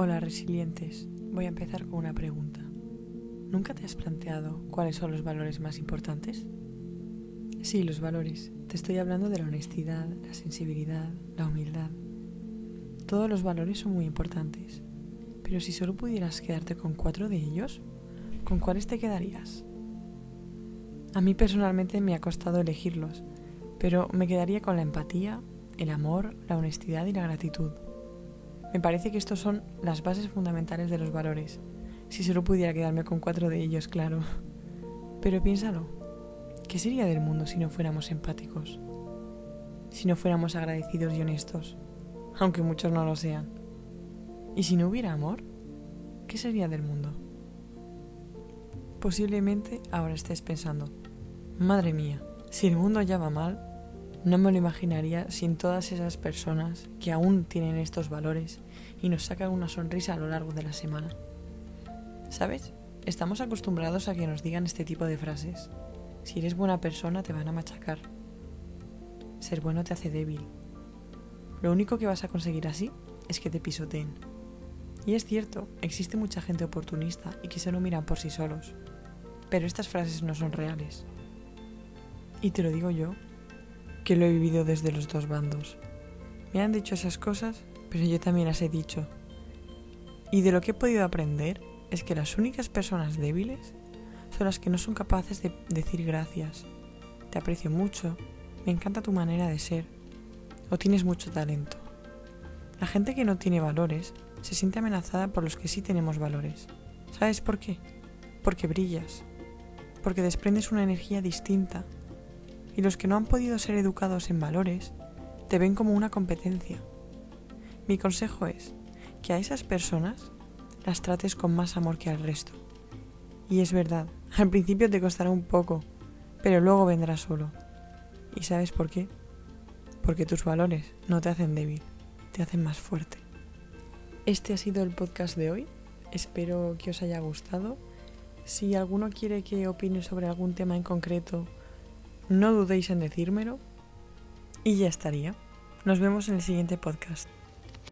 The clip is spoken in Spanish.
Hola resilientes, voy a empezar con una pregunta. ¿Nunca te has planteado cuáles son los valores más importantes? Sí, los valores. Te estoy hablando de la honestidad, la sensibilidad, la humildad. Todos los valores son muy importantes, pero si solo pudieras quedarte con cuatro de ellos, ¿con cuáles te quedarías? A mí personalmente me ha costado elegirlos, pero me quedaría con la empatía, el amor, la honestidad y la gratitud. Me parece que estos son las bases fundamentales de los valores. Si solo pudiera quedarme con cuatro de ellos, claro. Pero piénsalo, ¿qué sería del mundo si no fuéramos empáticos? Si no fuéramos agradecidos y honestos, aunque muchos no lo sean. ¿Y si no hubiera amor? ¿Qué sería del mundo? Posiblemente ahora estés pensando, madre mía, si el mundo ya va mal, no me lo imaginaría sin todas esas personas que aún tienen estos valores y nos sacan una sonrisa a lo largo de la semana. ¿Sabes? Estamos acostumbrados a que nos digan este tipo de frases. Si eres buena persona te van a machacar. Ser bueno te hace débil. Lo único que vas a conseguir así es que te pisoteen. Y es cierto, existe mucha gente oportunista y que solo miran por sí solos. Pero estas frases no son reales. Y te lo digo yo, que lo he vivido desde los dos bandos. Me han dicho esas cosas, pero yo también las he dicho. Y de lo que he podido aprender es que las únicas personas débiles son las que no son capaces de decir gracias. Te aprecio mucho, me encanta tu manera de ser, o tienes mucho talento. La gente que no tiene valores se siente amenazada por los que sí tenemos valores. ¿Sabes por qué? Porque brillas, porque desprendes una energía distinta y los que no han podido ser educados en valores te ven como una competencia. Mi consejo es que a esas personas las trates con más amor que al resto. Y es verdad, al principio te costará un poco, pero luego vendrá solo. ¿Y sabes por qué? Porque tus valores no te hacen débil, te hacen más fuerte. Este ha sido el podcast de hoy. Espero que os haya gustado. Si alguno quiere que opine sobre algún tema en concreto, no dudéis en decírmelo y ya estaría. Nos vemos en el siguiente podcast.